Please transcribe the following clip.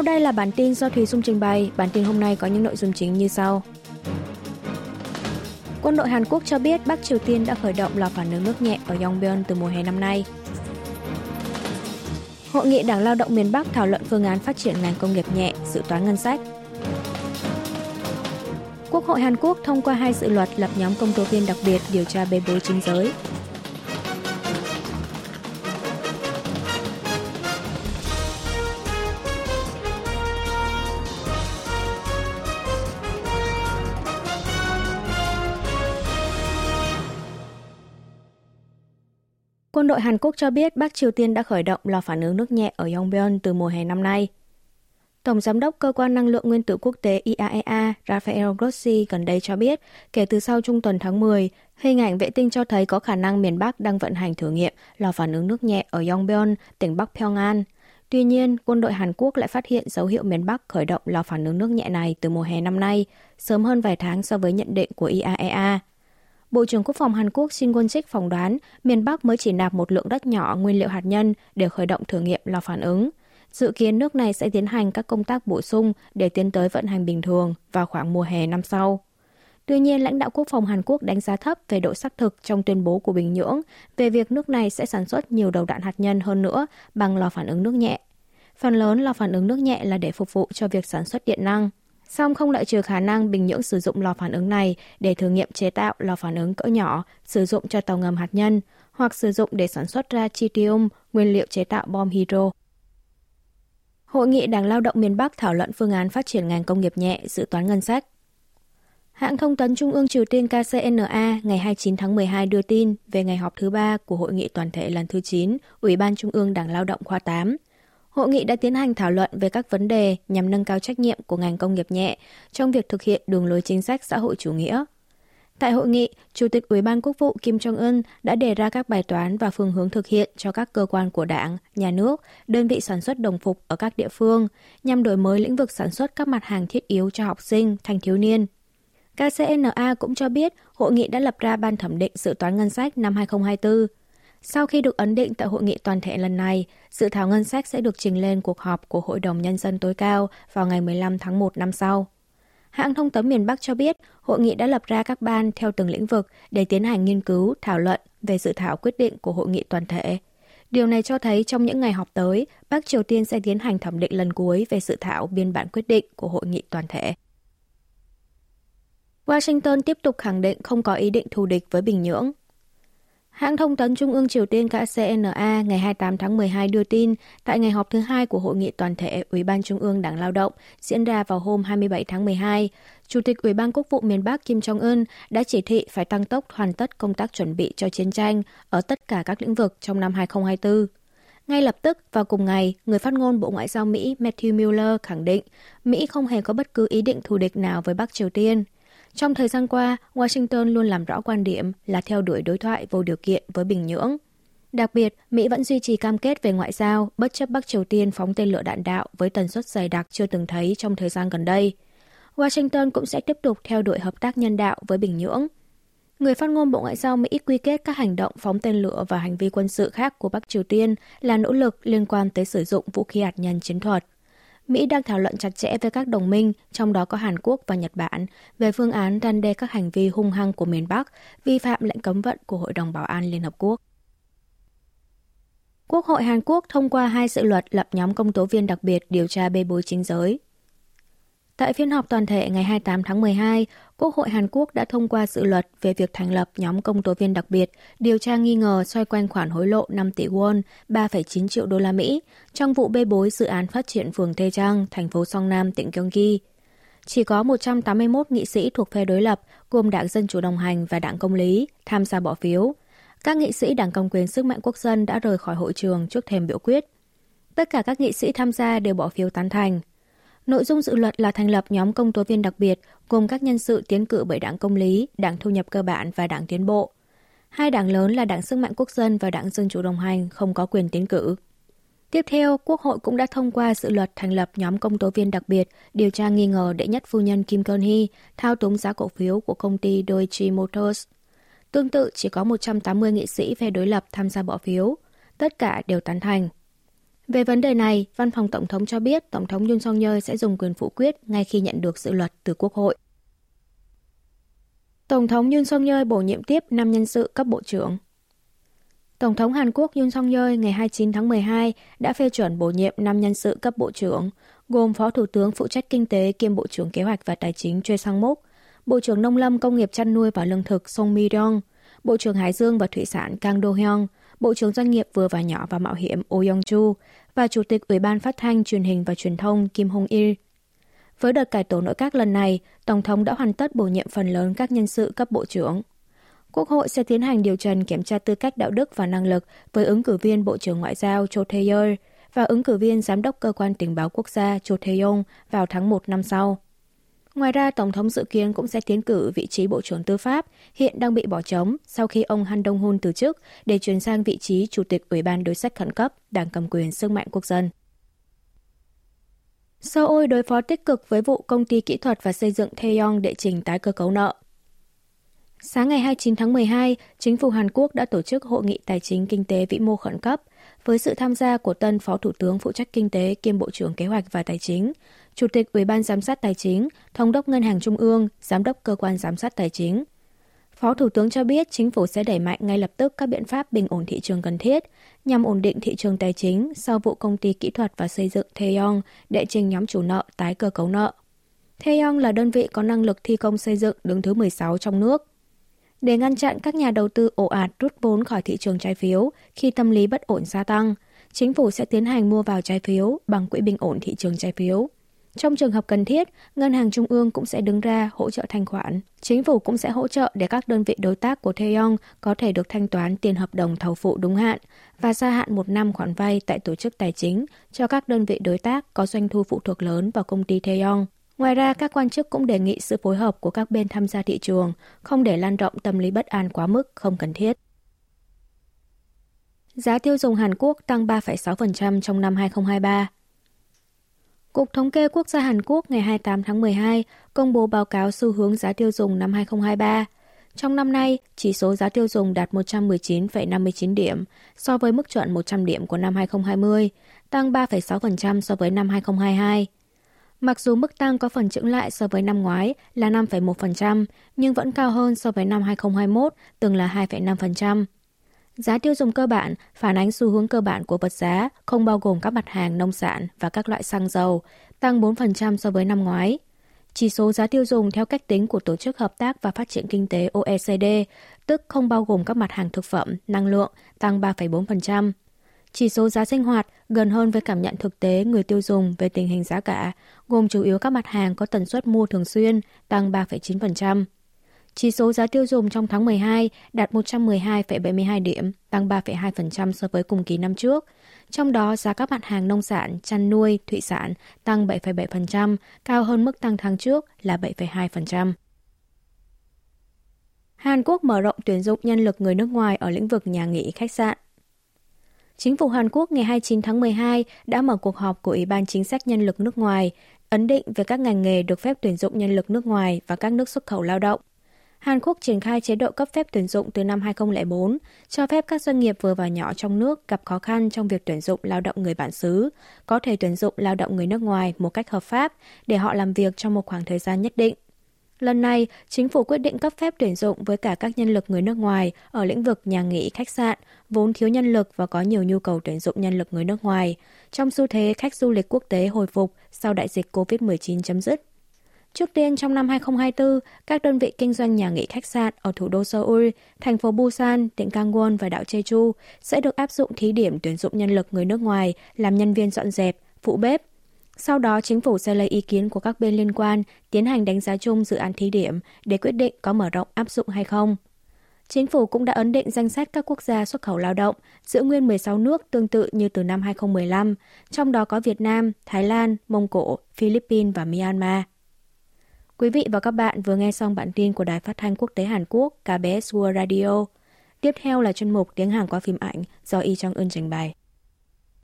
Sau đây là bản tin do Thùy Dung trình bày. Bản tin hôm nay có những nội dung chính như sau. Quân đội Hàn Quốc cho biết Bắc Triều Tiên đã khởi động lò phản ứng nước nhẹ ở Yongbyon từ mùa hè năm nay. Hội nghị Đảng Lao động miền Bắc thảo luận phương án phát triển ngành công nghiệp nhẹ, dự toán ngân sách. Quốc hội Hàn Quốc thông qua hai dự luật lập nhóm công tố viên đặc biệt điều tra bê bối chính giới. Quân đội Hàn Quốc cho biết Bắc Triều Tiên đã khởi động lò phản ứng nước nhẹ ở Yongbyon từ mùa hè năm nay. Tổng Giám đốc Cơ quan Năng lượng Nguyên tử Quốc tế IAEA Rafael Grossi gần đây cho biết, kể từ sau trung tuần tháng 10, hình ảnh vệ tinh cho thấy có khả năng miền Bắc đang vận hành thử nghiệm lò phản ứng nước nhẹ ở Yongbyon, tỉnh Bắc Pyongan. Tuy nhiên, quân đội Hàn Quốc lại phát hiện dấu hiệu miền Bắc khởi động lò phản ứng nước nhẹ này từ mùa hè năm nay, sớm hơn vài tháng so với nhận định của IAEA. Bộ trưởng Quốc phòng Hàn Quốc Shin Won-sik phỏng đoán miền Bắc mới chỉ nạp một lượng đất nhỏ nguyên liệu hạt nhân để khởi động thử nghiệm lò phản ứng. Dự kiến nước này sẽ tiến hành các công tác bổ sung để tiến tới vận hành bình thường vào khoảng mùa hè năm sau. Tuy nhiên, lãnh đạo quốc phòng Hàn Quốc đánh giá thấp về độ xác thực trong tuyên bố của Bình Nhưỡng về việc nước này sẽ sản xuất nhiều đầu đạn hạt nhân hơn nữa bằng lò phản ứng nước nhẹ. Phần lớn lò phản ứng nước nhẹ là để phục vụ cho việc sản xuất điện năng song không loại trừ khả năng Bình Nhưỡng sử dụng lò phản ứng này để thử nghiệm chế tạo lò phản ứng cỡ nhỏ sử dụng cho tàu ngầm hạt nhân hoặc sử dụng để sản xuất ra tritium, nguyên liệu chế tạo bom hydro. Hội nghị Đảng Lao động miền Bắc thảo luận phương án phát triển ngành công nghiệp nhẹ, dự toán ngân sách. Hãng thông tấn Trung ương Triều Tiên KCNA ngày 29 tháng 12 đưa tin về ngày họp thứ ba của Hội nghị toàn thể lần thứ 9 Ủy ban Trung ương Đảng Lao động khoa 8 Hội nghị đã tiến hành thảo luận về các vấn đề nhằm nâng cao trách nhiệm của ngành công nghiệp nhẹ trong việc thực hiện đường lối chính sách xã hội chủ nghĩa. Tại hội nghị, Chủ tịch Ủy ban Quốc vụ Kim Jong-un đã đề ra các bài toán và phương hướng thực hiện cho các cơ quan của đảng, nhà nước, đơn vị sản xuất đồng phục ở các địa phương nhằm đổi mới lĩnh vực sản xuất các mặt hàng thiết yếu cho học sinh, thanh thiếu niên. KCNA cũng cho biết hội nghị đã lập ra ban thẩm định dự toán ngân sách năm 2024 sau khi được ấn định tại hội nghị toàn thể lần này, dự thảo ngân sách sẽ được trình lên cuộc họp của Hội đồng Nhân dân tối cao vào ngày 15 tháng 1 năm sau. Hãng thông tấn miền Bắc cho biết, hội nghị đã lập ra các ban theo từng lĩnh vực để tiến hành nghiên cứu, thảo luận về dự thảo quyết định của hội nghị toàn thể. Điều này cho thấy trong những ngày họp tới, Bắc Triều Tiên sẽ tiến hành thẩm định lần cuối về dự thảo biên bản quyết định của hội nghị toàn thể. Washington tiếp tục khẳng định không có ý định thù địch với Bình Nhưỡng. Hãng thông tấn Trung ương Triều Tiên KCNA ngày 28 tháng 12 đưa tin tại ngày họp thứ hai của Hội nghị toàn thể Ủy ban Trung ương Đảng Lao động diễn ra vào hôm 27 tháng 12, Chủ tịch Ủy ban Quốc vụ miền Bắc Kim Jong-un đã chỉ thị phải tăng tốc hoàn tất công tác chuẩn bị cho chiến tranh ở tất cả các lĩnh vực trong năm 2024. Ngay lập tức, vào cùng ngày, người phát ngôn Bộ Ngoại giao Mỹ Matthew Miller khẳng định Mỹ không hề có bất cứ ý định thù địch nào với Bắc Triều Tiên – trong thời gian qua, Washington luôn làm rõ quan điểm là theo đuổi đối thoại vô điều kiện với Bình Nhưỡng. Đặc biệt, Mỹ vẫn duy trì cam kết về ngoại giao, bất chấp Bắc Triều Tiên phóng tên lửa đạn đạo với tần suất dày đặc chưa từng thấy trong thời gian gần đây. Washington cũng sẽ tiếp tục theo đuổi hợp tác nhân đạo với Bình Nhưỡng. Người phát ngôn Bộ Ngoại giao Mỹ quy kết các hành động phóng tên lửa và hành vi quân sự khác của Bắc Triều Tiên là nỗ lực liên quan tới sử dụng vũ khí hạt nhân chiến thuật. Mỹ đang thảo luận chặt chẽ với các đồng minh, trong đó có Hàn Quốc và Nhật Bản, về phương án răn đe các hành vi hung hăng của miền Bắc, vi phạm lệnh cấm vận của Hội đồng Bảo an Liên Hợp Quốc. Quốc hội Hàn Quốc thông qua hai dự luật lập nhóm công tố viên đặc biệt điều tra bê bối chính giới. Tại phiên họp toàn thể ngày 28 tháng 12, Quốc hội Hàn Quốc đã thông qua dự luật về việc thành lập nhóm công tố viên đặc biệt điều tra nghi ngờ xoay quanh khoản hối lộ 5 tỷ won, 3,9 triệu đô la Mỹ trong vụ bê bối dự án phát triển phường Tê Trang, thành phố Song Nam, tỉnh Gyeonggi. Chỉ có 181 nghị sĩ thuộc phe đối lập, gồm Đảng Dân Chủ đồng hành và Đảng Công lý, tham gia bỏ phiếu. Các nghị sĩ Đảng Công quyền Sức mạnh Quốc dân đã rời khỏi hội trường trước thềm biểu quyết. Tất cả các nghị sĩ tham gia đều bỏ phiếu tán thành. Nội dung dự luật là thành lập nhóm công tố viên đặc biệt gồm các nhân sự tiến cử bởi Đảng Công lý, Đảng Thu nhập cơ bản và Đảng Tiến bộ. Hai đảng lớn là Đảng Sức mạnh Quốc dân và Đảng Dân chủ đồng hành không có quyền tiến cử. Tiếp theo, Quốc hội cũng đã thông qua dự luật thành lập nhóm công tố viên đặc biệt điều tra nghi ngờ đệ nhất phu nhân Kim Keon Hee thao túng giá cổ phiếu của công ty Deutsche Motors. Tương tự, chỉ có 180 nghị sĩ phe đối lập tham gia bỏ phiếu. Tất cả đều tán thành. Về vấn đề này, Văn phòng Tổng thống cho biết Tổng thống Yoon song yeol sẽ dùng quyền phủ quyết ngay khi nhận được dự luật từ Quốc hội. Tổng thống Yoon song yeol bổ nhiệm tiếp 5 nhân sự cấp bộ trưởng. Tổng thống Hàn Quốc Yoon song yeol ngày 29 tháng 12 đã phê chuẩn bổ nhiệm 5 nhân sự cấp bộ trưởng, gồm Phó Thủ tướng phụ trách kinh tế kiêm Bộ trưởng Kế hoạch và Tài chính Choi Sang-mok, Bộ trưởng Nông lâm Công nghiệp chăn nuôi và lương thực Song Mi-ryong, Bộ trưởng Hải dương và Thủy sản Kang Do-hyung, Bộ trưởng Doanh nghiệp vừa và nhỏ và mạo hiểm Oh Yong-chu và Chủ tịch Ủy ban Phát thanh, Truyền hình và Truyền thông Kim Hong-il. Với đợt cải tổ nội các lần này, Tổng thống đã hoàn tất bổ nhiệm phần lớn các nhân sự cấp bộ trưởng. Quốc hội sẽ tiến hành điều trần kiểm tra tư cách đạo đức và năng lực với ứng cử viên Bộ trưởng Ngoại giao Cho Tae-yeol và ứng cử viên Giám đốc Cơ quan Tình báo Quốc gia Cho Tae-yong vào tháng 1 năm sau. Ngoài ra, Tổng thống dự kiến cũng sẽ tiến cử vị trí Bộ trưởng Tư pháp, hiện đang bị bỏ trống sau khi ông Han Dong-hun từ chức để chuyển sang vị trí Chủ tịch Ủy ban đối sách khẩn cấp, đảng cầm quyền sức mạnh quốc dân. Seoul đối phó tích cực với vụ công ty kỹ thuật và xây dựng Taeyong đệ trình tái cơ cấu nợ. Sáng ngày 29 tháng 12, chính phủ Hàn Quốc đã tổ chức hội nghị tài chính kinh tế vĩ mô khẩn cấp với sự tham gia của tân Phó Thủ tướng phụ trách kinh tế kiêm Bộ trưởng Kế hoạch và Tài chính, Chủ tịch Ủy ban Giám sát Tài chính, Thống đốc Ngân hàng Trung ương, Giám đốc Cơ quan Giám sát Tài chính. Phó Thủ tướng cho biết chính phủ sẽ đẩy mạnh ngay lập tức các biện pháp bình ổn thị trường cần thiết nhằm ổn định thị trường tài chính sau vụ công ty kỹ thuật và xây dựng theon đệ trình nhóm chủ nợ tái cơ cấu nợ. theon là đơn vị có năng lực thi công xây dựng đứng thứ 16 trong nước. Để ngăn chặn các nhà đầu tư ồ ạt rút vốn khỏi thị trường trái phiếu khi tâm lý bất ổn gia tăng, chính phủ sẽ tiến hành mua vào trái phiếu bằng quỹ bình ổn thị trường trái phiếu. Trong trường hợp cần thiết, Ngân hàng Trung ương cũng sẽ đứng ra hỗ trợ thanh khoản. Chính phủ cũng sẽ hỗ trợ để các đơn vị đối tác của Taeyong có thể được thanh toán tiền hợp đồng thầu phụ đúng hạn và gia hạn một năm khoản vay tại tổ chức tài chính cho các đơn vị đối tác có doanh thu phụ thuộc lớn vào công ty Taeyong. Ngoài ra, các quan chức cũng đề nghị sự phối hợp của các bên tham gia thị trường, không để lan rộng tâm lý bất an quá mức không cần thiết. Giá tiêu dùng Hàn Quốc tăng 3,6% trong năm 2023. Cục Thống kê Quốc gia Hàn Quốc ngày 28 tháng 12 công bố báo cáo xu hướng giá tiêu dùng năm 2023. Trong năm nay, chỉ số giá tiêu dùng đạt 119,59 điểm so với mức chuẩn 100 điểm của năm 2020, tăng 3,6% so với năm 2022. Mặc dù mức tăng có phần chững lại so với năm ngoái là 5,1%, nhưng vẫn cao hơn so với năm 2021, từng là 2,5%. Giá tiêu dùng cơ bản phản ánh xu hướng cơ bản của vật giá, không bao gồm các mặt hàng nông sản và các loại xăng dầu, tăng 4% so với năm ngoái. Chỉ số giá tiêu dùng theo cách tính của Tổ chức Hợp tác và Phát triển Kinh tế OECD, tức không bao gồm các mặt hàng thực phẩm, năng lượng, tăng 3,4%. Chỉ số giá sinh hoạt gần hơn với cảm nhận thực tế người tiêu dùng về tình hình giá cả, gồm chủ yếu các mặt hàng có tần suất mua thường xuyên, tăng 3,9%. Chỉ số giá tiêu dùng trong tháng 12 đạt 112,72 điểm, tăng 3,2% so với cùng kỳ năm trước. Trong đó, giá các mặt hàng nông sản, chăn nuôi, thủy sản tăng 7,7%, cao hơn mức tăng tháng trước là 7,2%. Hàn Quốc mở rộng tuyển dụng nhân lực người nước ngoài ở lĩnh vực nhà nghỉ khách sạn. Chính phủ Hàn Quốc ngày 29 tháng 12 đã mở cuộc họp của Ủy ban Chính sách Nhân lực nước ngoài, ấn định về các ngành nghề được phép tuyển dụng nhân lực nước ngoài và các nước xuất khẩu lao động. Hàn Quốc triển khai chế độ cấp phép tuyển dụng từ năm 2004, cho phép các doanh nghiệp vừa và nhỏ trong nước gặp khó khăn trong việc tuyển dụng lao động người bản xứ, có thể tuyển dụng lao động người nước ngoài một cách hợp pháp để họ làm việc trong một khoảng thời gian nhất định. Lần này, chính phủ quyết định cấp phép tuyển dụng với cả các nhân lực người nước ngoài ở lĩnh vực nhà nghỉ, khách sạn, vốn thiếu nhân lực và có nhiều nhu cầu tuyển dụng nhân lực người nước ngoài, trong xu thế khách du lịch quốc tế hồi phục sau đại dịch COVID-19 chấm dứt. Trước tiên trong năm 2024, các đơn vị kinh doanh nhà nghỉ khách sạn ở thủ đô Seoul, thành phố Busan, tỉnh Gangwon và đảo Jeju sẽ được áp dụng thí điểm tuyển dụng nhân lực người nước ngoài làm nhân viên dọn dẹp, phụ bếp. Sau đó, chính phủ sẽ lấy ý kiến của các bên liên quan, tiến hành đánh giá chung dự án thí điểm để quyết định có mở rộng áp dụng hay không. Chính phủ cũng đã ấn định danh sách các quốc gia xuất khẩu lao động, giữ nguyên 16 nước tương tự như từ năm 2015, trong đó có Việt Nam, Thái Lan, Mông Cổ, Philippines và Myanmar. Quý vị và các bạn vừa nghe xong bản tin của Đài Phát thanh Quốc tế Hàn Quốc KBS World Radio. Tiếp theo là chuyên mục tiếng Hàn qua phim ảnh do Y Trong Eun trình bày.